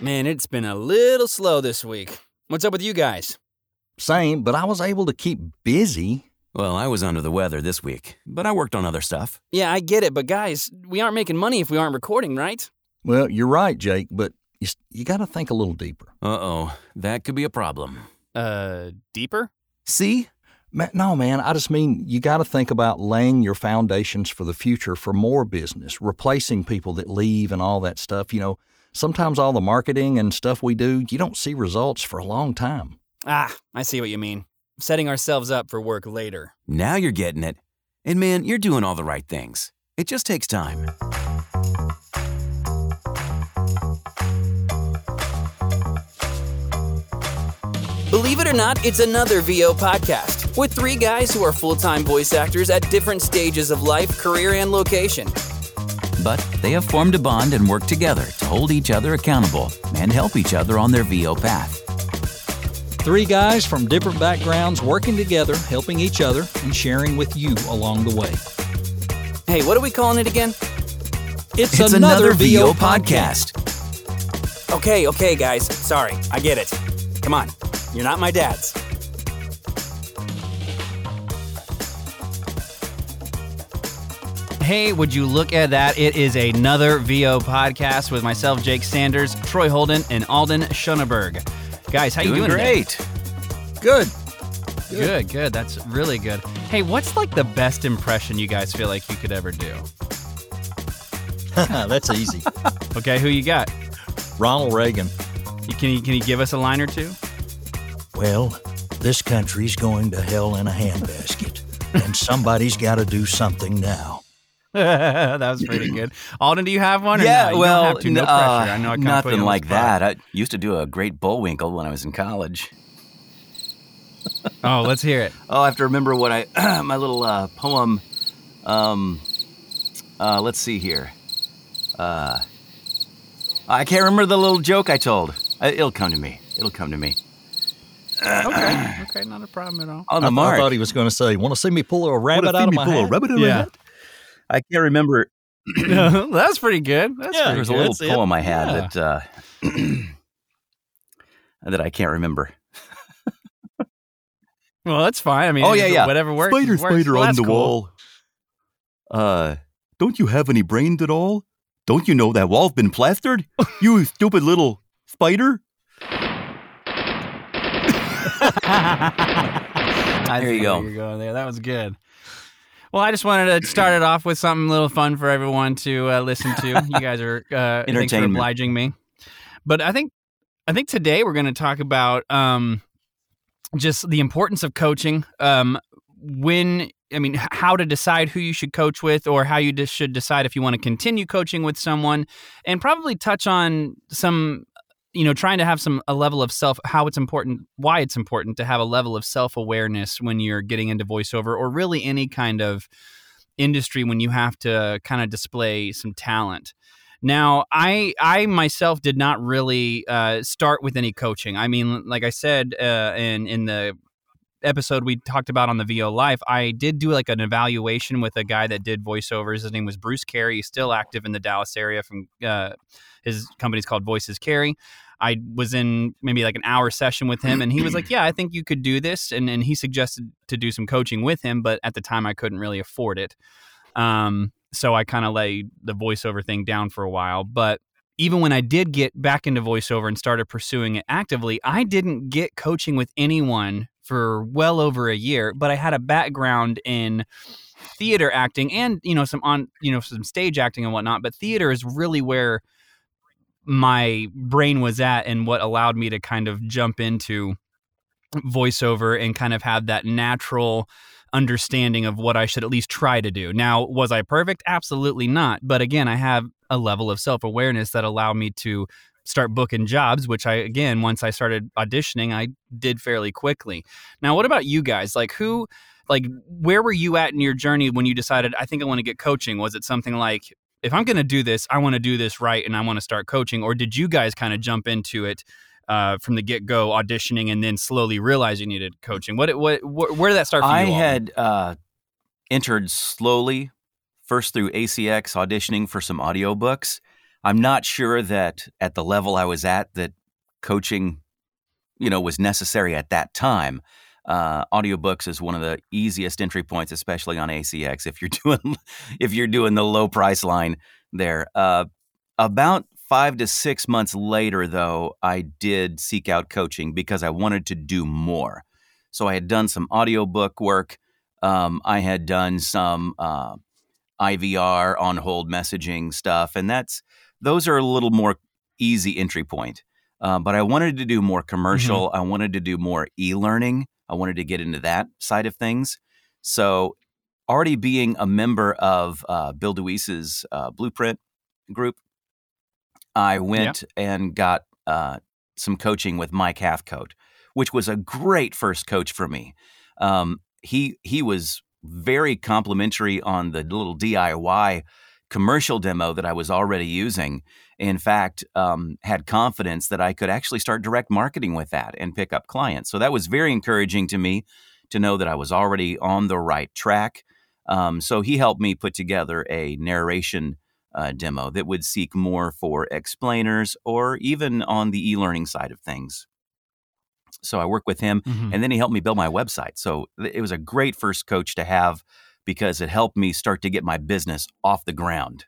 Man, it's been a little slow this week. What's up with you guys? Same, but I was able to keep busy. Well, I was under the weather this week, but I worked on other stuff. Yeah, I get it, but guys, we aren't making money if we aren't recording, right? Well, you're right, Jake, but you, you got to think a little deeper. Uh oh, that could be a problem. Uh, deeper? See? Ma- No, man, I just mean you got to think about laying your foundations for the future for more business, replacing people that leave and all that stuff. You know, sometimes all the marketing and stuff we do, you don't see results for a long time. Ah, I see what you mean. Setting ourselves up for work later. Now you're getting it. And man, you're doing all the right things. It just takes time. Believe it or not, it's another VO podcast with three guys who are full time voice actors at different stages of life, career, and location. But they have formed a bond and work together to hold each other accountable and help each other on their VO path. Three guys from different backgrounds working together, helping each other, and sharing with you along the way. Hey, what are we calling it again? It's, It's another VO podcast. Okay, okay, guys. Sorry, I get it. Come on, you're not my dads. Hey, would you look at that? It is another VO podcast with myself, Jake Sanders, Troy Holden, and Alden Schoenberg. Guys, how you Doing doing? today? great. Good. Good, good. That's really good. Hey, what's like the best impression you guys feel like you could ever do? That's easy. Okay, who you got? Ronald Reagan. Can you can you give us a line or two? Well, this country's going to hell in a handbasket, and somebody's got to do something now. that was pretty good. Alden, do you have one? Or Yeah, no? You well, don't have to. No n- pressure. uh, I know I kinda nothing like spot. that. I used to do a great Bullwinkle when I was in college. Oh, let's hear it. Oh, I have to remember what I my little uh, poem. Um, uh, let's see here. Uh, I can't remember the little joke I told. It'll come to me. It'll come to me. Okay, okay, not a problem at all. On I, the I mark. thought he was going to say, "Want to see me pull a rabbit out of my hat?" rabbit Yeah. I can't remember. That's pretty good. That's Yeah, pretty There was a little That's it. poem I had Yeah. that uh, that I can't remember. Well, that's fine. I mean, Oh, yeah, yeah. whatever works. works. Spider well, the cool. Wall. Uh, don't you have any brains at all? Don't you know that wall's been plastered? You stupid little spider. I There you go. where You're going there. That was good. Well, I just wanted to start it off with something a little fun for everyone to uh, listen to. You guys are uh, thanks for obliging me. But I think I think today we're going to talk about um, just the importance of coaching. Um, when I mean, how to decide who you should coach with, or how you just should decide if you want to continue coaching with someone, and probably touch on some, you know, trying to have some a level of self, how it's important, why it's important to have a level of self awareness when you're getting into voiceover, or really any kind of industry when you have to kind of display some talent. Now, I I myself did not really uh, start with any coaching. I mean, like I said uh, in in the episode we talked about on the VO Life, I did do like an evaluation with a guy that did voiceovers. His name was Bruce Carey. He's still active in the Dallas area. From uh, his company's called Voices Carey. I was in maybe like an hour session with him, and he was like, "Yeah, I think you could do this," and and he suggested to do some coaching with him, but at the time I couldn't really afford it. Um, so I kind of laid the voiceover thing down for a while. But even when I did get back into voiceover and started pursuing it actively, I didn't get coaching with anyone for well over a year. But I had a background in theater acting and you know some on you know some stage acting and whatnot. But theater is really where my brain was at and what allowed me to kind of jump into voiceover and kind of have that natural understanding of what I should at least try to do. Now, was I perfect? Absolutely not. But again, I have a level of self awareness that allowed me to start booking jobs, which I, again, once I started auditioning, I did fairly quickly. Now, what about you guys? Like, who, like, where were you at in your journey when you decided, I think I want to get coaching? Was it something like, if I'm going to do this, I want to do this right and I want to start coaching? Or did you guys kind of jump into it? Uh, from the get go, auditioning and then slowly realizing you needed coaching. What, what, wh- where did that start for I had uh, entered slowly, first through ACX auditioning for some audiobooks. I'm not sure that at the level I was at that coaching, you know, was necessary at that time. Uh, audiobooks is one of the easiest entry points, especially on ACX. If you're doing if you're doing the low price line there, uh, about five to six months later, though, I did seek out coaching because I wanted to do more. So I had done some audiobook work. Um, I had done some uh, IVR on hold messaging stuff, and that's those are a little more easy entry point. Uh, but I wanted to do more commercial. Mm-hmm. I wanted to do more e-learning. I wanted to get into that side of things. So, already being a member of uh, Bill DeWees' uh, Blueprint group, I went and got uh, some coaching with Mike Hathcote, which was a great first coach for me. Um, he he was very complimentary on the little DIY commercial demo that I was already using. In fact, um, had confidence that I could actually start direct marketing with that and pick up clients. So that was very encouraging to me to know that I was already on the right track. Um, so he helped me put together a narration uh, demo that would seek more for explainers or even on the e-learning side of things. So I worked with him, mm-hmm. and then he helped me build my website. So it was a great first coach to have because it helped me start to get my business off the ground.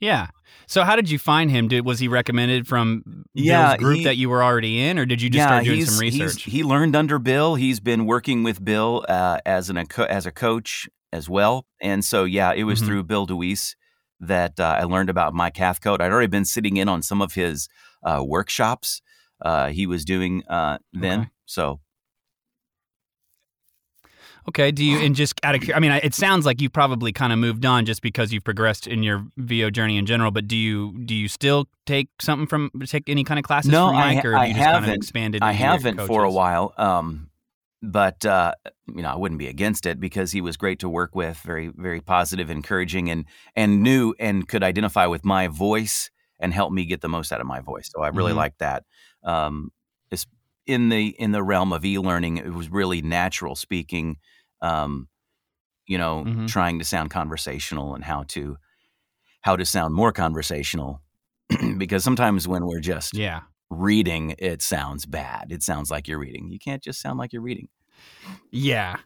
Yeah. So how did you find him? Did was he recommended from yeah, Bill's group he, that you were already in, or did you just yeah, start doing some research? He learned under Bill. He's been working with Bill uh, as an as a coach as well, and so yeah, it was mm-hmm. through Bill DeWees that uh, I learned about Mike Hathcote. I'd already been sitting in on some of his uh, workshops uh, he was doing uh, then. Okay. So Okay. Do you and just out of I mean, it sounds like you probably kind of moved on just because you've progressed in your VO journey in general. But do you do you still take something from take any kind of classes no, from Mike, I, or have you just kind of expanded? I haven't for a while. Um, but uh, you know, I wouldn't be against it because he was great to work with, very very positive, encouraging, and and knew and could identify with my voice and help me get the most out of my voice. So I really mm-hmm. like that. Um, in the in the realm of e-learning, it was really natural speaking um, you know, mm-hmm. trying to sound conversational and how to how to sound more conversational because sometimes when we're just yeah reading it sounds bad it sounds like you're reading you can't just sound like you're reading yeah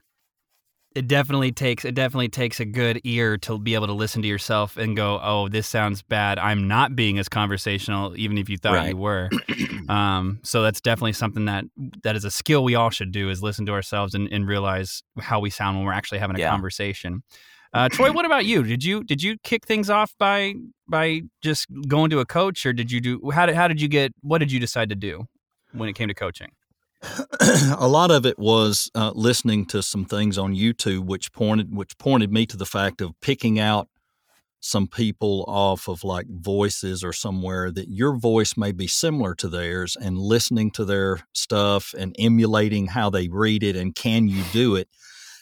it definitely takes it definitely takes a good ear to be able to listen to yourself and go, "Oh, this sounds bad. I'm not being as conversational, even if you thought right. you were." um, so that's definitely something that that is a skill we all should do: is listen to ourselves and, and realize how we sound when we're actually having a yeah. conversation. Uh, Troy, what about you? Did you did you kick things off by by just going to a coach, or did you do how did how did you get what did you decide to do when it came to coaching? a lot of it was uh, listening to some things on YouTube, which pointed which pointed me to the fact of picking out some people off of like voices or somewhere that your voice may be similar to theirs, and listening to their stuff and emulating how they read it, and can you do it?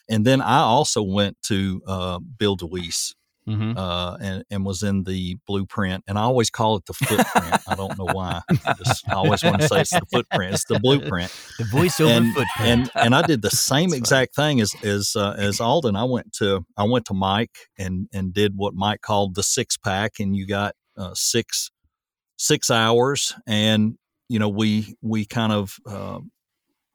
And then I also went to uh, Bill DeWees mm-hmm. uh, and, and was in the blueprint. And I always call it the footprint. I don't know why. I, just, I always want to say it's the footprint. It's the blueprint. The voiceover and, footprint. And and I did the same exact thing as as uh, as Alden. I went to I went to Mike and and did what Mike called the six pack, and you got uh, six six hours, and you know we we kind of. Uh,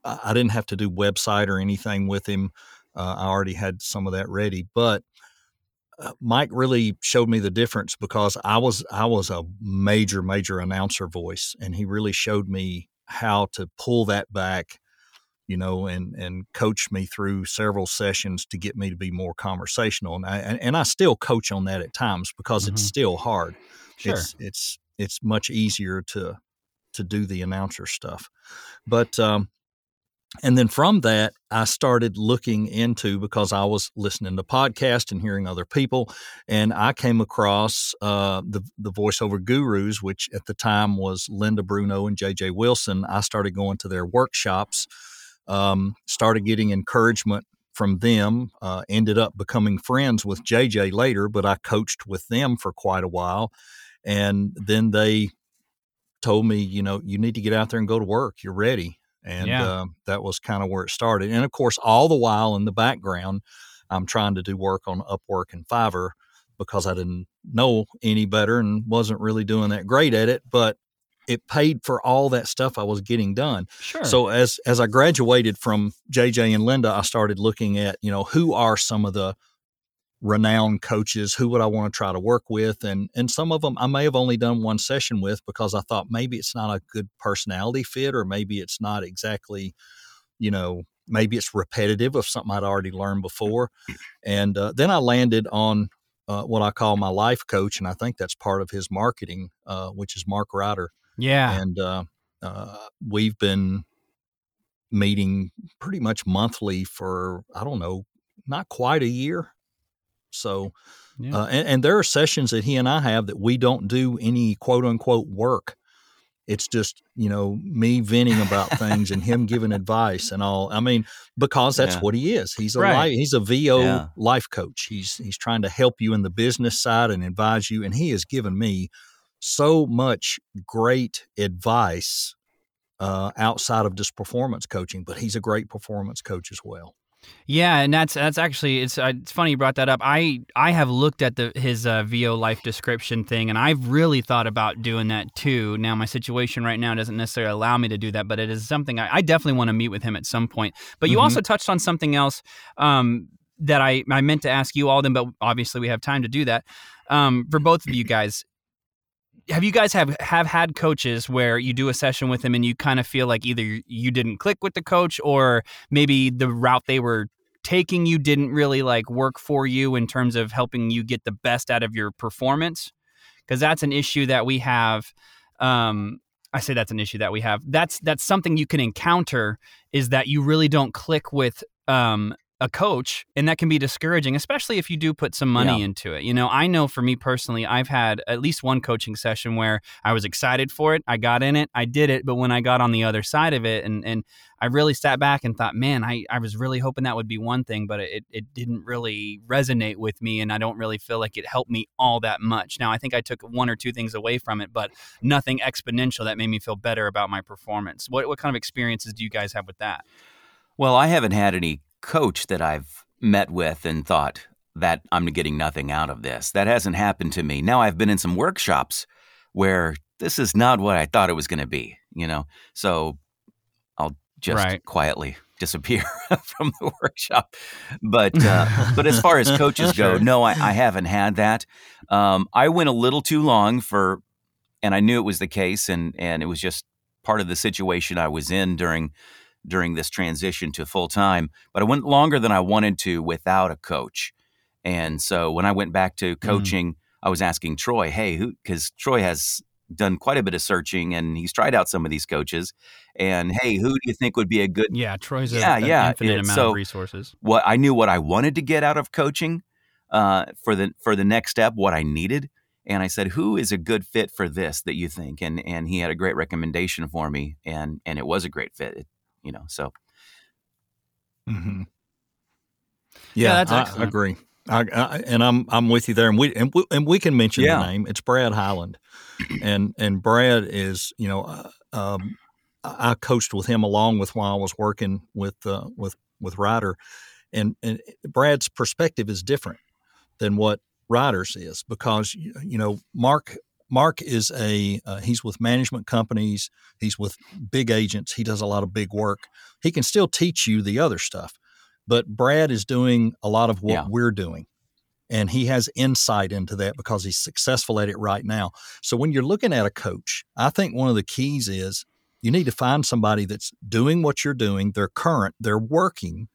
I didn't have to do website or anything with him. Uh, I already had some of that ready, but Mike really showed me the difference because I was I was a major major announcer voice, and he really showed me how to pull that back, you know, and and coach me through several sessions to get me to be more conversational. And I and I still coach on that at times because mm-hmm. it's still hard. Sure. It's it's it's much easier to to do the announcer stuff, but um, and then from that i started looking into because i was listening to podcasts and hearing other people and i came across uh, the, the voiceover gurus which at the time was linda bruno and jj wilson. I started going to their workshops um, started getting encouragement from them uh, ended up becoming friends with jj later but i coached with them for quite a while. And then they told me you know you need to get out there and go to work. You're ready and yeah. uh, that was kind of where it started. And of course, all the while in the background, I'm trying to do work on Upwork and Fiverr because I didn't know any better and wasn't really doing that great at it, but it paid for all that stuff I was getting done. Sure. So as as I graduated from JJ and Linda, I started looking at, you know, who are some of the renowned coaches, who would I want to try to work with and and some of them I may have only done one session with because I thought maybe it's not a good personality fit or maybe it's not exactly, you know, maybe it's repetitive of something I'd already learned before. And uh, then I landed on uh, what I call my life coach, and I think that's part of his marketing, uh, which is Mark Ryder. yeah. And uh, uh, we've been meeting pretty much monthly for I don't know, not quite a year. So, Yeah. uh, and, and there are sessions that he and I have that we don't do any quote unquote work. It's just you know me venting about things and him giving advice and all. I mean, because that's Yeah. what he is. He's a Right. li- he's a VO Yeah. life coach. He's he's trying to help you in the business side and advise you. And he has given me so much great advice uh, outside of just performance coaching. But he's a great performance coach as well. Yeah, and that's that's actually it's uh, it's funny you brought that up. I I have looked at the his uh, VO life description thing, and I've really thought about doing that too. Now my situation right now doesn't necessarily allow me to do that, but it is something I, I definitely want to meet with him at some point. But you Mhm. also touched on something else um, that I I meant to ask you, all Alden, but obviously we have time to do that. Um, for both of you guys, have you guys have have had coaches where you do a session with them and you kind of feel like either you didn't click with the coach or maybe the route they were taking you didn't really like work for you in terms of helping you get the best out of your performance because that's an issue that we have um I say that's an issue that we have. That's that's something you can encounter is that you really don't click with um a coach and that can be discouraging especially if you do put some money Yeah. into it. You know, I know for me personally I've had at least one coaching session where I was excited for it, I got in it, I did it, but when I got on the other side of it and and I really sat back and thought, man, I, I was really hoping that would be one thing, but it, it didn't really resonate with me. And I don't really feel like it helped me all that much. Now, I think I took one or two things away from it, but nothing exponential that made me feel better about my performance. What, what kind of experiences do you guys have with that? Well, I haven't had any coach that I've met with and thought that I'm getting nothing out of this. That hasn't happened to me. Now I've been in some workshops where this is not what I thought it was going to be, you know. So I'll just Right. quietly disappear from the workshop. But uh, but as far as coaches go, no, I, I haven't had that. Um, I went a little too long for, and I knew it was the case, and and it was just part of the situation I was in during during this transition to full time. But I went longer than I wanted to without a coach. And so when I went back to coaching, I was asking Troy, "Hey, who?" Because Troy has done quite a bit of searching and he's tried out some of these coaches. And hey, who do you think would be a good? Yeah, Troy's a, Yeah, an yeah, infinite it- amount so- of resources. What I knew what I wanted to get out of coaching uh, for the for the next step, what I needed. And I said, "Who is a good fit for this that you think?" And and he had a great recommendation for me, and and it was a great fit. It, you know, so Mm-hmm. Yeah, Yeah, that's I excellent. agree. I, I, and I'm I'm with you there, and we and we, and we can mention Yeah. the name. It's Brad Highland, and and Brad is you know uh, um, I I coached with him along with while I was working with uh, with with Ryder, and and Brad's perspective is different than what Ryder's is because you you know Mark Mark is a uh, he's with management companies, he's with big agents, he does a lot of big work. He can still teach you the other stuff, but Brad is doing a lot of what Yeah. we're doing. And he has insight into that because he's successful at it right now. So when you're looking at a coach, I think one of the keys is you need to find somebody that's doing what you're doing, they're current, they're working,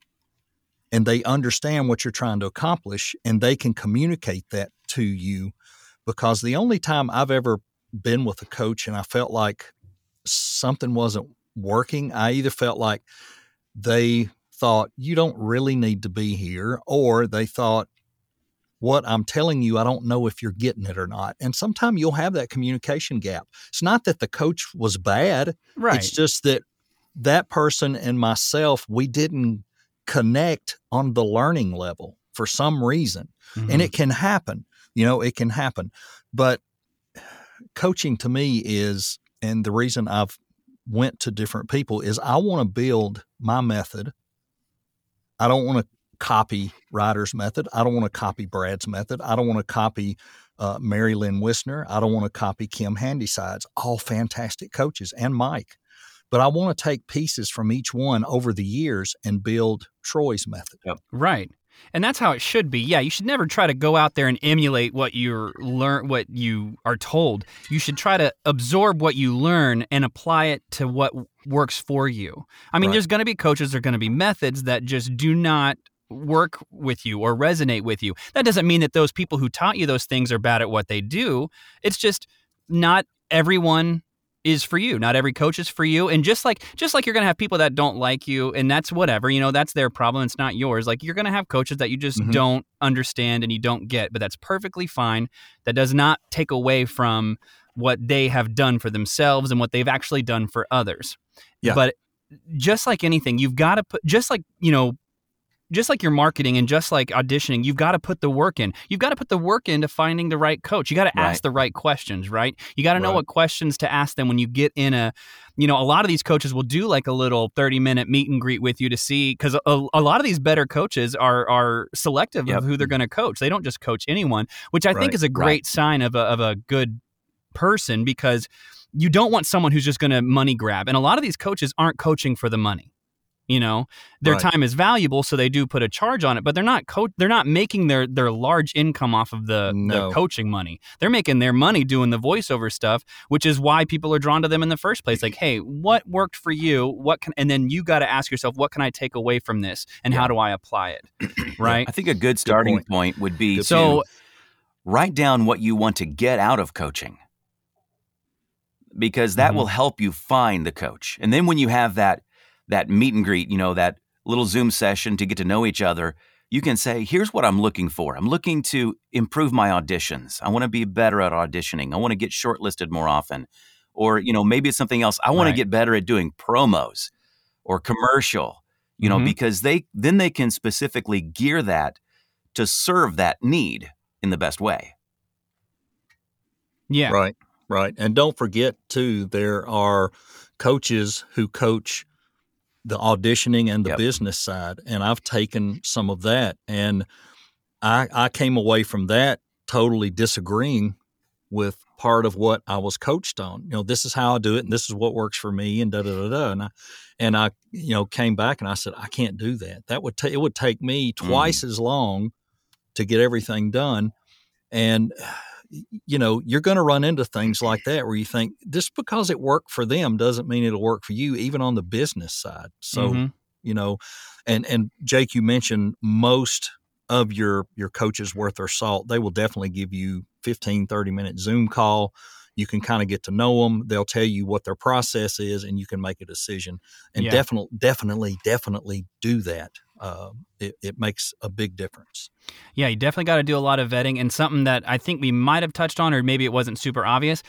and they understand what you're trying to accomplish and they can communicate that to you because the only time I've ever been with a coach and I felt like something wasn't working, I either felt like they thought you don't really need to be here or they thought what I'm telling you, I don't know if you're getting it or not. And sometimes you'll have that communication gap. It's not that the coach was bad. Right. It's just that that person and myself, we didn't connect on the learning level for some reason. Mm-hmm. And it can happen. You know, it can happen. But coaching to me is, and the reason I've went to different people is I want to build my method. I don't want to copy Ryder's method. I don't want to copy Brad's method. I don't want to copy uh, Mary Lynn Wissner. I don't want to copy Kim Handysides. All fantastic coaches and Mike. But I want to take pieces from each one over the years and build Troy's method. Yep. Right. And that's how it should be. Yeah, you should never try to go out there and emulate what you learn what you are told. You should try to absorb what you learn and apply it to what works for you. I mean, Right. there's going to be coaches, there're going to be methods that just do not work with you or resonate with you. That doesn't mean that those people who taught you those things are bad at what they do. It's just not everyone is for you. Not every coach is for you. And just like just like you're gonna have people that don't like you, and that's whatever, you know, that's their problem. It's not yours. Like you're gonna have coaches that you just Mhm. don't understand and you don't get, but that's perfectly fine. That does not take away from what they have done for themselves and what they've actually done for others. Yeah. But just like anything, you've got to put just like, you know, just like your marketing and just like auditioning, you've got to put the work in. You've got to put the work into finding the right coach. You got to Right. ask the right questions, right? You got to know Right. what questions to ask them when you get in a, you know, a lot of these coaches will do like a little 30 minute meet and greet with you to see, because a, a lot of these better coaches are, are selective Yep. of who they're going to coach. They don't just coach anyone, which I think is a great sign of a, of a good person because you don't want someone who's just going to money grab. And a lot of these coaches aren't coaching for the money. You know, their Right. time is valuable, so they do put a charge on it. But they're not co- they're not making their their large income off of the, No. the coaching money. They're making their money doing the voiceover stuff, which is why people are drawn to them in the first place. Like, hey, what worked for you? What can? And then you got to ask yourself, what can I take away from this, and how do I apply it? Right. I think a good starting point. point would be Good to So write down what you want to get out of coaching because that Mhm. will help you find the coach. And then when you have that that meet and greet, you know, that little Zoom session to get to know each other, you can say, "Here's what I'm looking for. I'm looking to improve my auditions. I want to be better at auditioning. I want to get shortlisted more often." Or, you know, maybe it's something else. I want Right. to get better at doing promos or commercial, you know, Mhm. because they then they can specifically gear that to serve that need in the best way. yeah, Right, right. And don't forget, too, there are coaches who coach the auditioning and the Yep. business side. And I've taken some of that. And I, I came away from that totally disagreeing with part of what I was coached on. You know, this is how I do it and this is what works for me and da da da da. And I, and I, you know, came back and I said, I can't do that. That would take, it would take me mm. twice as long to get everything done. And you know, you're going to run into things like that where you think just because it worked for them doesn't mean it'll work for you, even on the business side. So, Mhm. you know, and and Jake, you mentioned most of your your coaches worth their salt. They will definitely give you 15, 30 minute Zoom call. You can kind of get to know them. They'll tell you what their process is, and you can make a decision. And Yeah. definitely, definitely, definitely do that. Uh, it, it makes a big difference. Yeah, you definitely got to do a lot of vetting. And something that I think we might have touched on, or maybe it wasn't super obvious,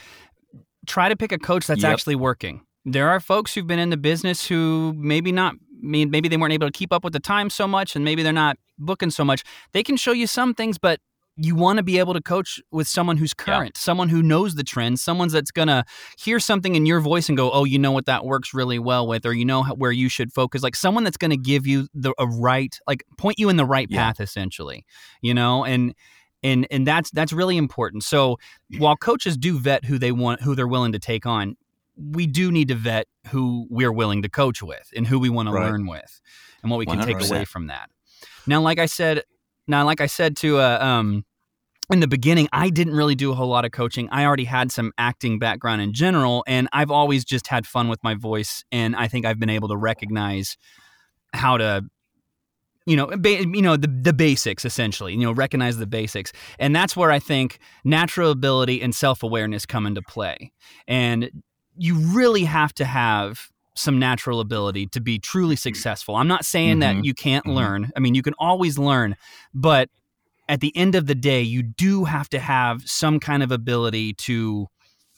try to pick a coach that's Yep. actually working. There are folks who've been in the business who maybe not, mean, maybe they weren't able to keep up with the time so much, and maybe they're not booking so much. They can show you some things, but you want to be able to coach with someone who's current, someone who knows the trends, someone that's going to hear something in your voice and go, "Oh, you know what that works really well with," or you know how, where you should focus. Like someone that's going to give you the a right, like point you in the right Yeah. path, essentially. You know, and and and that's that's really important. So while coaches do vet who they want, who they're willing to take on, we do need to vet who we're willing to coach with and who we want to Right. learn with, and what we can take away from that. Now, like I said, now like I said to uh, um in the beginning, I didn't really do a whole lot of coaching. I already had some acting background in general, and I've always just had fun with my voice. And I think I've been able to recognize how to, you know, ba- you know the the basics essentially. You know, recognize the basics, and that's where I think natural ability and self awareness come into play. And you really have to have some natural ability to be truly successful. I'm not saying that Mhm. you can't Mhm. learn. I mean, you can always learn, but at the end of the day, you do have to have some kind of ability to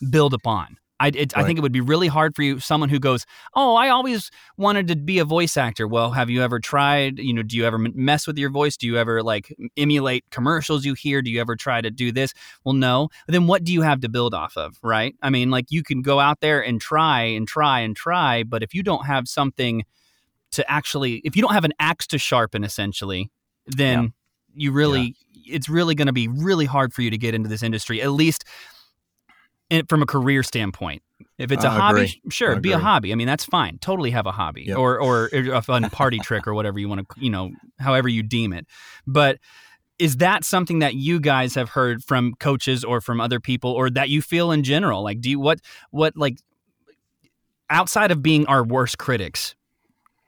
build upon. I, it, I think it would be really hard for you, someone who goes, "Oh, I always wanted to be a voice actor." Well, have you ever tried? You know, do you ever mess with your voice? Do you ever like emulate commercials you hear? Do you ever try to do this? Well, no. Then what do you have to build off of, right? I mean, like you can go out there and try and try and try, but if you don't have something to actually, if you don't have an axe to sharpen, essentially, then you really it's really going to be really hard for you to get into this industry at least from a career standpoint. If it's a I hobby, agree. sure, I be a hobby. I mean, that's fine. Totally have a hobby Yep. or or a fun party trick or whatever you want to, you know, however you deem it. But is that something that you guys have heard from coaches or from other people or that you feel in general? Like do you what what like outside of being our worst critics,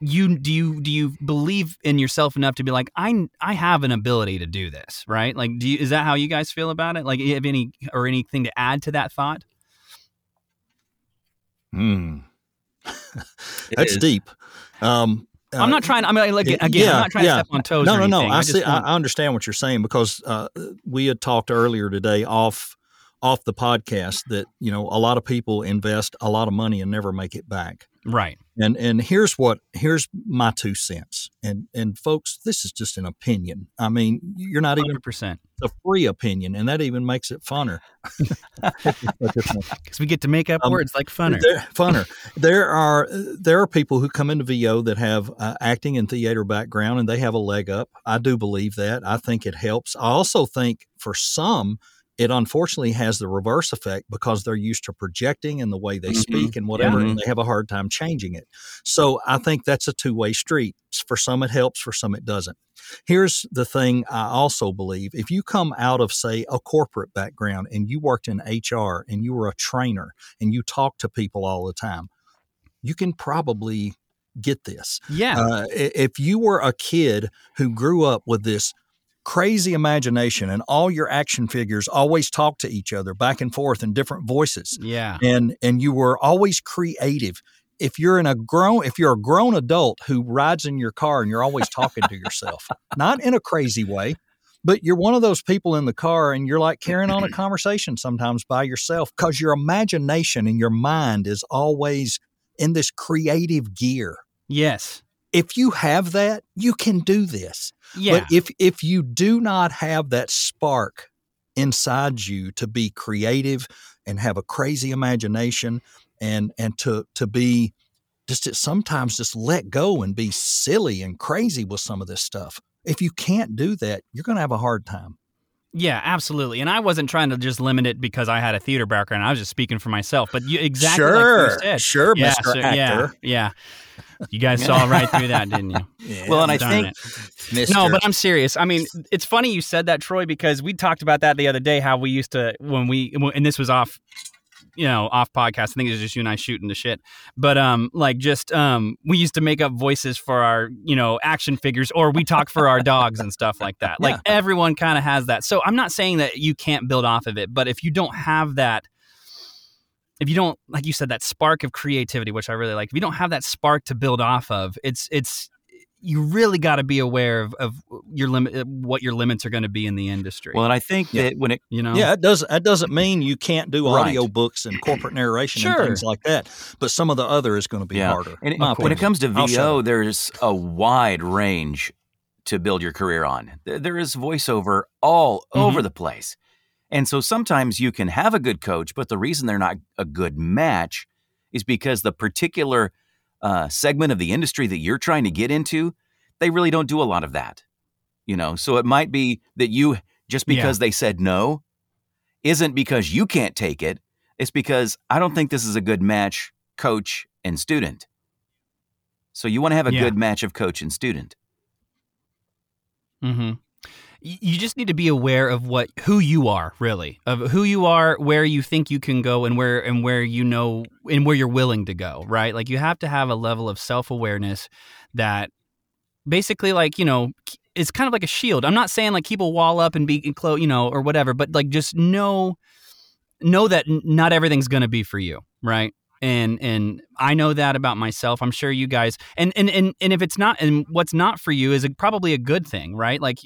you do you do you believe in yourself enough to be like I I have an ability to do this, right? Like do you, is that how you guys feel about it? Like you have any or anything to add to that thought? Hmm. That's is. deep. Um, I'm not trying I mean like it- again, I'm not trying yeah. to step on toes No, or no, no. anything. I see. I, want- I understand what you're saying because uh, we had talked earlier today off off the podcast that you know a lot of people invest a lot of money and never make it back. right. And and here's what here's my two cents. And and folks, this is just an opinion. I mean, you're not even 100%. a free opinion, and that even makes it funner. Cuz we get to make up Um, words like funner. There, funner. There are there are people who come into VO that have uh, acting and theater background, and they have a leg up. I do believe that. I think it helps. I also think for some, it unfortunately has the reverse effect because they're used to projecting and the way they Mhm. speak and whatever, Yeah. and they have a hard time changing it. So I think that's a two way street. For some, it helps. For some, it doesn't. Here's the thing I also believe if you come out of, say, a corporate background and you worked in HR and you were a trainer and you talk to people all the time, you can probably get this. yeah. Uh, if you were a kid who grew up with this crazy imagination and all your action figures always talk to each other back and forth in different voices yeah. and and you were always creative if you're in a grown if you're a grown adult who rides in your car and you're always talking to yourself not in a crazy way but you're one of those people in the car and you're like carrying on a conversation sometimes by yourself because your imagination and your mind is always in this creative gear Yes. If you have that you can do this Yeah. but if if you do not have that spark inside you to be creative and have a crazy imagination and and to to be just to sometimes just let go and be silly and crazy with some of this stuff. If you can't do that, you're going to have a hard time. Yeah, absolutely. And I wasn't trying to just limit it because I had a theater background. I was just speaking for myself. But you exactly like you said. sure, yeah, Mr. so- Actor. Yeah, yeah. You guys saw right through that, didn't you? Yeah. Well, and I Darn think it. No, but I'm serious. I mean, it's funny you said that, Troy, because we talked about that the other day. How we used to when we and this was off, you know, off podcast. I think it's just you and I shooting the shit. But um, like just um, we used to make up voices for our you know action figures, or we talk for our dogs and stuff like that. Like everyone kind of has that. So I'm not saying that you can't build off of it, but if you don't have that. If you don't, like you said, that spark of creativity, which I really like, if you don't have that spark to build off of, it's it's you really got to be aware of, of your limit, what your limits are going to be in the industry. well, and I think Yeah. that when it you know, Yeah, it does. That doesn't mean you can't do Right. audio books and corporate narration Sure. and things like that. But some of the other is going to be Yeah. harder. And it- when it comes to VO, there's a wide range to build your career on. There- There is voiceover all Mm-hmm. over the place. And so sometimes you can have a good coach, but the reason they're not a good match is because the particular uh, segment of the industry that you're trying to get into, they really don't do a lot of that. You know, so it might be that you just Yeah. because they said no isn't because you can't take it. It's because I don't think this is a good match, coach and student. So you want to have a Yeah. good match of coach and student. hmm You just need to be aware of what who you are, really, of who you are, where you think you can go, and where and where you know and where you're willing to go. Right, like you have to have a level of self awareness that basically, like you know, it's kind of like a shield. I'm not saying like keep a wall up and be close, you know, or whatever, but like just know know that not everything's going to be for you, right? And and I know that about myself. I'm sure you guys and and and and if it's not and what's not for you is a, probably a good thing, right? Like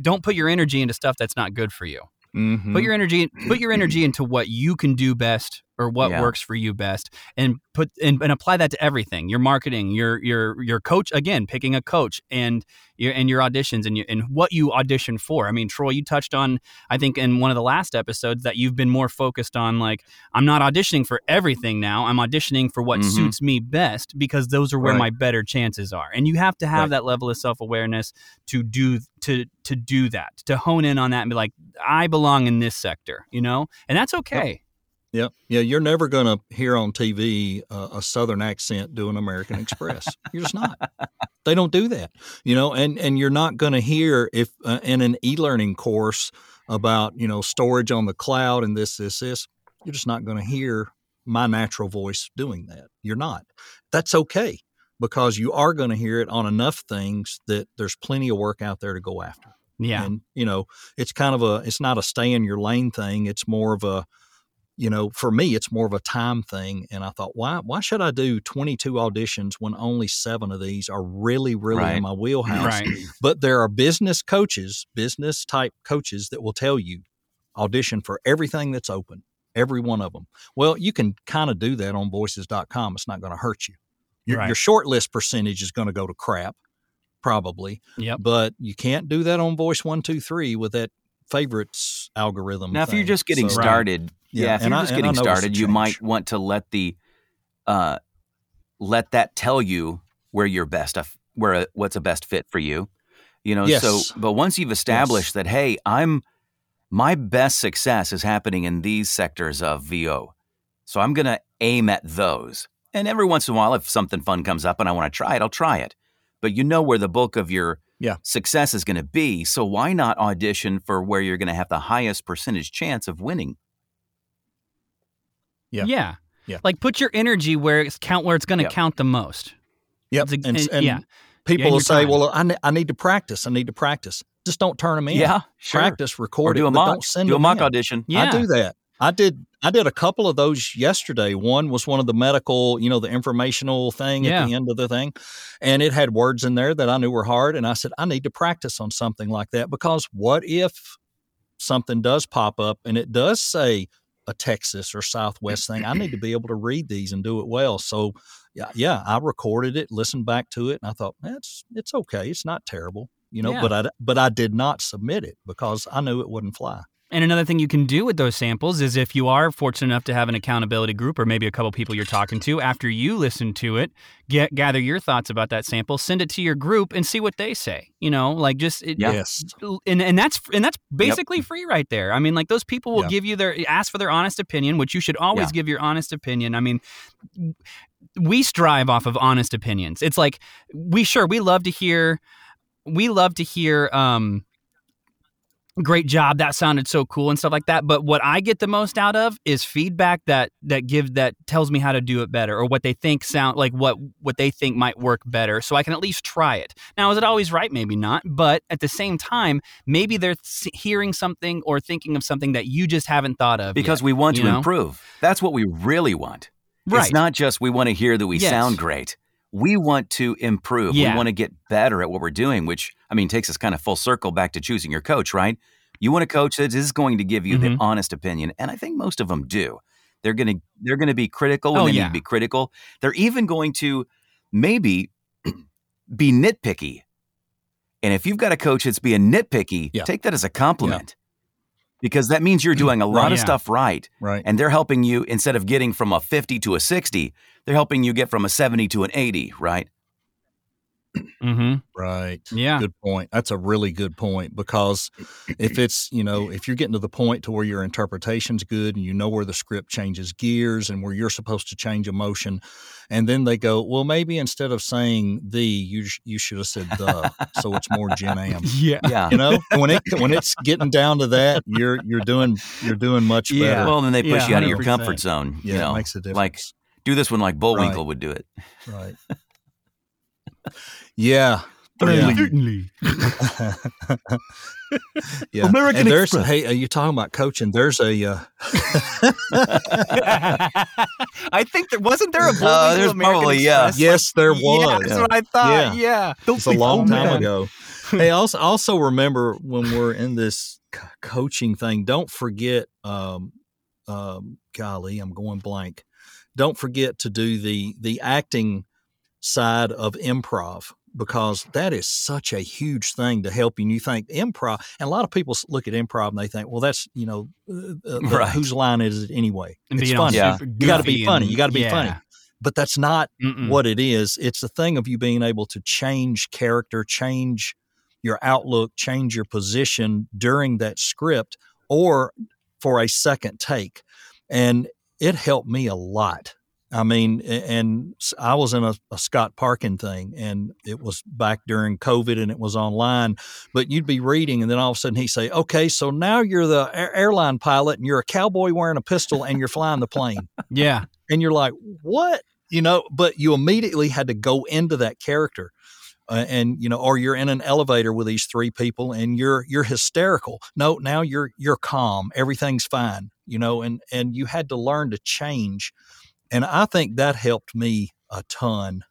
don't put your energy into stuff that's not good for you. Mhm. Put your energy put your energy into what you can do best or what Yeah. works for you best and put and, and apply that to everything your marketing your your your coach again picking a coach and your and your auditions and your, and what you audition for i mean troy you touched on i think in one of the last episodes that you've been more focused on like i'm not auditioning for everything now i'm auditioning for what Mhm. suits me best because those are where Right. my better chances are and you have to have Right. that level of self-awareness to do to to do that to hone in on that and be like i belong in this sector you know and that's okay Yeah, yeah. You're never going to hear on TV uh, a Southern accent doing American Express. You're just not. They don't do that, you know. And and you're not going to hear if uh, in an e-learning course about you know storage on the cloud and this this this. You're just not going to hear my natural voice doing that. You're not. That's okay because you are going to hear it on enough things that there's plenty of work out there to go after. yeah And you know, it's kind of a it's not a stay in your lane thing. It's more of a you know, for me it's more of a time thing. And I thought, why why should I do 22 auditions when only 7 of these are really really Right. in my wheelhouse? right But there are business coaches, business type coaches that will tell you audition for everything that's open, every one of them. Well, you can kind of do that on voices.com. It's not going to hurt you. Your, Right. your short list percentage is going to go to crap, probably yep but you can't do that on voice one two three with that favorites algorithm Now, if you're just getting So- started, Yeah, yeah, if and you're I- just getting started, you might want to let the, uh, let that tell you where you're best, of- where a, what's a best fit for you. You know, Yes. so but once you've established that, hey, I'm my best success is happening in these sectors of VO, so I'm going to aim at those. And every once in a while, if something fun comes up and I want to try it, I'll try it. But you know where the bulk of your Yeah. success is going to be. So why not audition for where you're going to have the highest percentage chance of winning? Yeah. yeah Yeah. like put your energy where it's count where it's going to Yep. count the most Yep. It's a- and, and- and yeah. people and will say, time. "Well, I, ne- I need to practice. I need to practice." Just don't turn them in. Yeah, sure. Practice, Or record do it, a but mock, don't send do a mock in. audition. yeah I do that. I did. I did a couple of those yesterday. One was one of the medical, you know, the informational thing Yeah. at the end of the thing, and it had words in there that I knew were hard. And I said, I need to practice on something like that because what if something does pop up and it does say a Texas or Southwest thing? I need to be able to read these and do it well. So, yeah, yeah, I recorded it, listened back to it, and I thought, that's it's okay. It's not terrible, you know. Yeah. But I but I did not submit it because I knew it wouldn't fly. And another thing you can do with those samples is if you are fortunate enough to have an accountability group or maybe a couple people you're talking to, after you listen to it, get gather your thoughts about that sample, send it to your group and see what they say. You know, like just it, Yes. and and that's and that's basically free right there. I mean, like those people will Yeah. give you their ask for their honest opinion, which you should always Yeah. give your honest opinion. I mean, we strive off of honest opinions. It's like we sure we love to hear we love to hear um great job that sounded so cool and stuff like that but what i get the most out of is feedback that that give that tells me how to do it better or what they think sound like what what they think might work better so i can at least try it now is it always right maybe not but at the same time maybe they're hearing something or thinking of something that you just haven't thought of because yet, we want to know? improve. That's what we really want. right It's not just we want to hear that we Yes. sound great. We want to improve. Yeah. We want to get better at what we're doing, which I mean takes us kind of full circle back to choosing your coach, right? You want a coach that is going to give you Mhm. the honest opinion, and I think most of them do. They're going to they're going to be critical when Oh, they yeah. need to be critical. They're even going to maybe be nitpicky. And if you've got a coach that's being nitpicky, Yeah. take that as a compliment. Because that means you're doing a lot Right. of Yeah. stuff right Right. and they're helping you instead of getting from a 50 to a 60 they're helping you get from a 70 to an 80 right mm-hmm. Right. yeah Good point. That's a really good point because if it's, you know, if you're getting to the point to where your interpretation's good and you know where the script changes gears and where you're supposed to change emotion, and then they go, well, maybe instead of saying the, you sh- you should have said the, so it's more Gen Am. yeah yeah You know, when it when it's getting down to that, you're you're doing you're doing much Yeah. better. well then they push Yeah, you out of your comfort zone yeah, you know it makes a difference. like do this one like bullwinkle Right. would do it right. Yeah. Certainly. yeah. American and there's Express. hey, are you talking about coaching? There's a uh, I think there wasn't there a Uh, Bullwinkle there's American probably, yeah. Express? yes, there Yeah, was. that's what I thought. Yeah. It's a long Oh, time man. ago. hey, also also remember when we're in this c- coaching thing, don't forget um, um, golly, I'm going blank. Don't forget to do the the acting side of improv because that is such a huge thing to help you. And you think improv, and a lot of people look at improv and they think, well, that's you know, uh, uh, Right. whose line is it anyway? And it's funny. Yeah. You got to be funny. and- You got to be yeah. funny. But that's not Mm-mm. what it is. It's the thing of you being able to change character, change your outlook, change your position during that script or for a second take. And it helped me a lot. I mean, and I was in a, a Scott Parkin thing, and it was back during COVID and it was online. But you'd be reading, and then all of a sudden he'd say, Okay, so now you're the air- airline pilot and you're a cowboy wearing a pistol and you're flying the plane Yeah. and you're like, what? You know, but you immediately had to go into that character. Uh, and you know, or you're in an elevator with these three people, and you're you're hysterical. No, now you're you're calm. Everything's fine. You know, and and you had to learn to change. And I think that helped me a ton.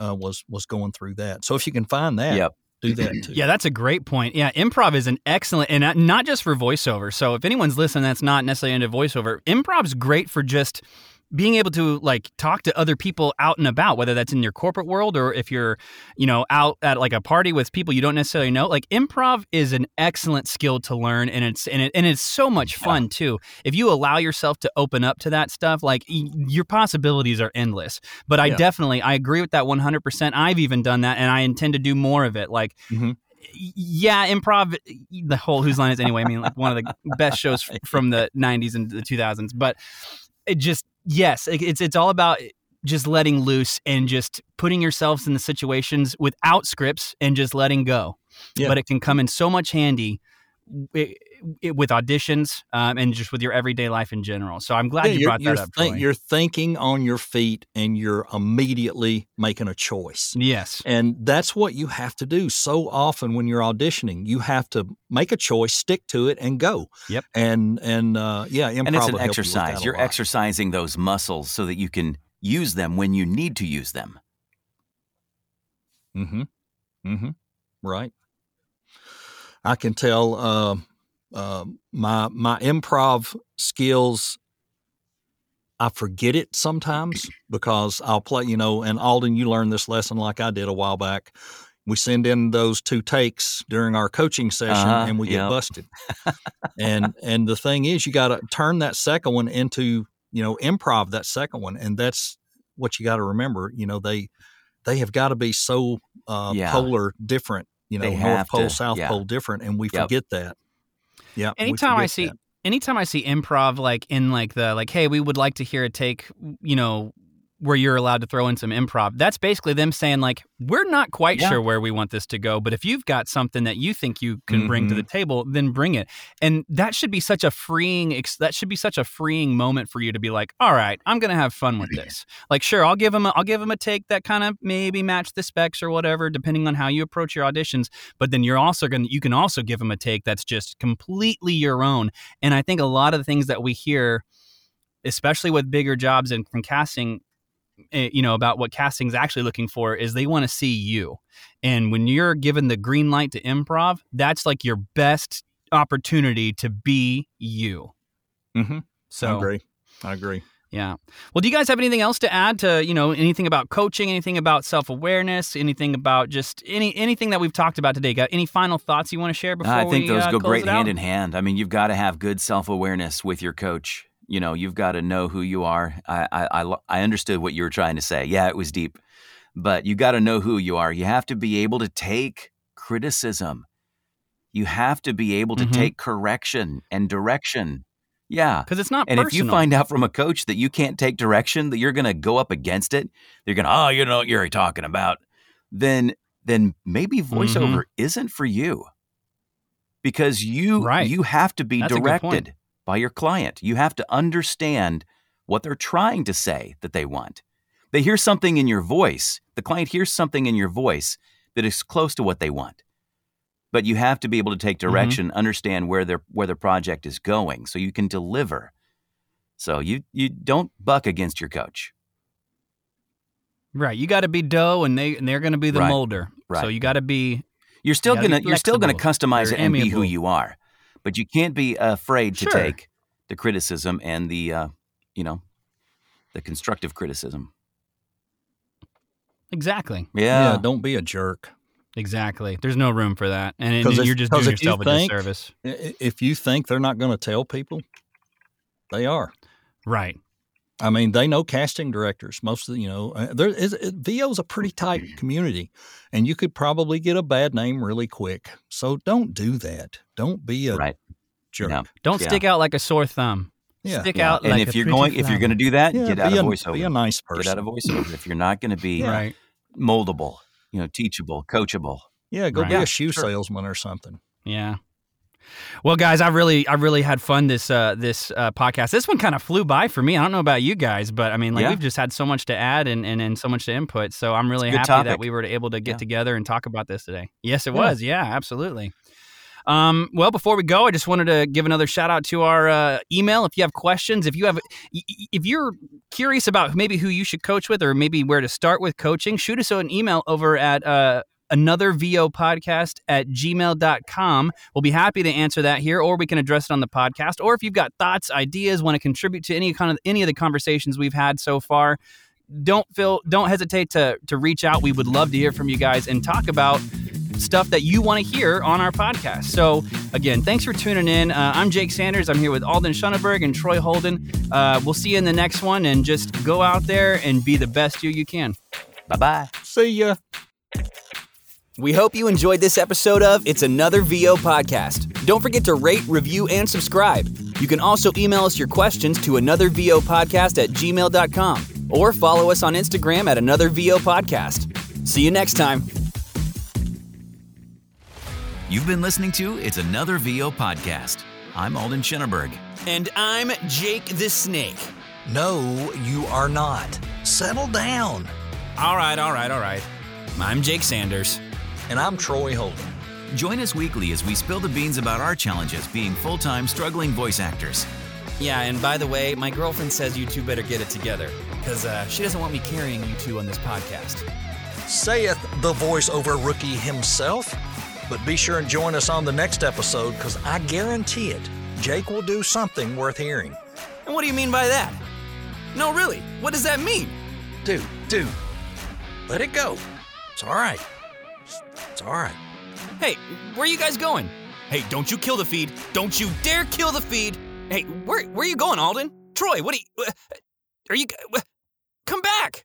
Uh, was was going through that. So if you can find that, Yep. do that too. Yeah, that's a great point. Yeah, improv is an excellent, and not- not just for voiceover. So if anyone's listening that's not necessarily into voiceover, improv's great for just being able to like talk to other people out and about, whether that's in your corporate world or if you're, you know, out at like a party with people you don't necessarily know. Like improv is an excellent skill to learn, and it's and it and it's so much fun too. If you allow yourself to open up to that stuff, like y- your possibilities are endless. But I Yeah. definitely I agree with that 100%. I've even done that, and I intend to do more of it. Like Mhm. yeah, improv, the whole Whose Line Is Anyway? I mean, like one of the best shows from the 90s and the 2000s. But it just, yes, it's, it's all about just letting loose and just putting yourselves in the situations without scripts and just letting go. Yeah. But it can come in so much handy i- i- with auditions um, and just with your everyday life in general. So I'm glad Yeah, you you're, brought you're that up. think- Troy. you're thinking on your feet, and you're immediately making a choice. yes. And that's what you have to do so often when you're auditioning. You have to make a choice, stick to it, and go. Yep. And and uh, yeah, improv and it's an help you exercise. You're exercising those muscles so that you can use them when you need to use them. Mm-hmm. Mm-hmm. Right. I can tell uh, uh, my my improv skills. I forget it sometimes because I'll play, you know, and Alden, you learned this lesson like I did a while back. We send in those two takes during our coaching session Uh-huh, and we get busted. and and the thing is you got to turn that second one into, you know, improv that second one and that's what you got to remember, you know, they they have got to be so uh, Yeah. polar different, you know, They North Pole, to, South yeah. Pole different and we Yep. forget that. Yeah. anytime I see that. anytime I see improv like in like the like hey we would like to hear a take you know where you're allowed to throw in some improv that's basically them saying like we're not quite Yeah. sure where we want this to go but if you've got something that you think you can bring to Mm-hmm. the table then bring it and that should be such a freeing that should be such a freeing moment for you to be like all right I'm going to have fun with this like sure I'll give them a, I'll give them a take that kind of maybe match the specs or whatever depending on how you approach your auditions but then you're also going to you can also give them a take that's just completely your own and i think a lot of the things that we hear especially with bigger jobs and from casting you know about what casting's actually looking for is they want to see you and when you're given the green light to improv that's like your best opportunity to be you mm-hmm. so I agree. I agree. yeah. Well, do you guys have anything else to add to, you know, anything about coaching, anything about self-awareness, anything about just any anything that we've talked about today? Got any final thoughts you want to share before we go? I think we, those uh, go great it out? hand in hand. I mean, you've got to have good self awareness with your coach. You know, you've got to know who you are. I, I, I, I understood what you were trying to say. Yeah, it was deep, but you got to know who you are. You have to be able to take criticism. You have to be able to Mhm. take correction and direction. Yeah. Because it's not And if you find out from a coach that you can't take direction, that you're going to go up against it, you're going to, oh, you know what you're talking about, then then maybe Mm-hmm. voiceover isn't for you. Because you Right. you have to be That's a good point. directed by your client. You have to understand what they're trying to say that they want. They hear something in your voice. The client hears something in your voice that is close to what they want but you have to be able to take Mm-hmm. direction, understand where their where the project is going, so you can deliver. So you you don't buck against your coach. right, you got to be dough, and they and they're going to be the Right. molder. So you got to be You're still be gonna you're still gonna customize You're it and be who you are, but you can't be afraid to Sure. take the criticism and the uh, you know the constructive criticism. Exactly. Yeah. don't be a jerk. Exactly. There's no room for that, and, and 'Cause if- you're just 'cause doing if you yourself a think- disservice. I- i- If you think they're not going to tell people, they are. Right. I mean, they know casting directors. Most of the, you know, uh, there is it, VO's a pretty tight community, and you could probably get a bad name really quick. So don't do that. Don't be a Right. jerk. Yeah. Don't Yeah. stick out like a sore thumb. Yeah. Stick Yeah. out and like if a you're pretty going, if you're going to do that, Yeah, get out of a, voiceover. Be a nice person. Get out of voiceover. If you're not going to be. Right. moldable, you know, teachable, coachable. Yeah, go Right. be a shoe sure. salesman or something. Yeah. Well, guys, I really, I really had fun this uh, this uh, podcast. This one kind of flew by for me. I don't know about you guys, but I mean, like Yeah. we've just had so much to add and, and, and so much to input. So I'm really happy that we were able to get Yeah. together and talk about this today. Yes, it Yeah. was. Yeah, absolutely. Um, well, before we go, I just wanted to give another shout out to our uh, email. If you have questions, if you have, if you're curious about maybe who you should coach with, or maybe where to start with coaching, shoot us an email over at uh, another VO podcast at gmail.com. We'll be happy to answer that here, or we can address it on the podcast. Or if you've got thoughts, ideas, want to contribute to any kind of any of the conversations we've had so far, don't feel don't hesitate to to reach out. We would love to hear from you guys and talk about stuff that you want to hear on our podcast. So again, thanks for tuning in. Uh, I'm Jake Sanders. I'm here with Alden Schoenberg and Troy Holden. Uh, we'll see you in the next one, and just go out there and be the best you you can. Bye bye. See ya. We hope you enjoyed this episode of It's Another VO Podcast. Don't forget to rate, review, and subscribe. You can also email us your questions to anothervopodcast at gmail.com or follow us on Instagram at Another VO Podcast. See you next time. You've been listening to It's Another VO podcast. I'm Alden Schenneberg. And I'm Jake the Snake. No, you are not. Settle down. All right, all right, all right. I'm Jake Sanders. And I'm Troy Holden. Join us weekly as we spill the beans about our challenges being full time struggling voice actors. Yeah, and by the way, my girlfriend says you two better get it together because uh, she doesn't want me carrying you two on this podcast. Saith the voiceover rookie himself. But be sure and join us on the next episode because I guarantee it, Jake will do something worth hearing. And what do you mean by that? No, really, what does that mean? Dude, dude, let it go. It's all right. It's all right. Hey, where are you guys going? Hey, don't you kill the feed. Don't you dare kill the feed. Hey, where where are you going, Alden? Troy, what are you uh, Are you Come back.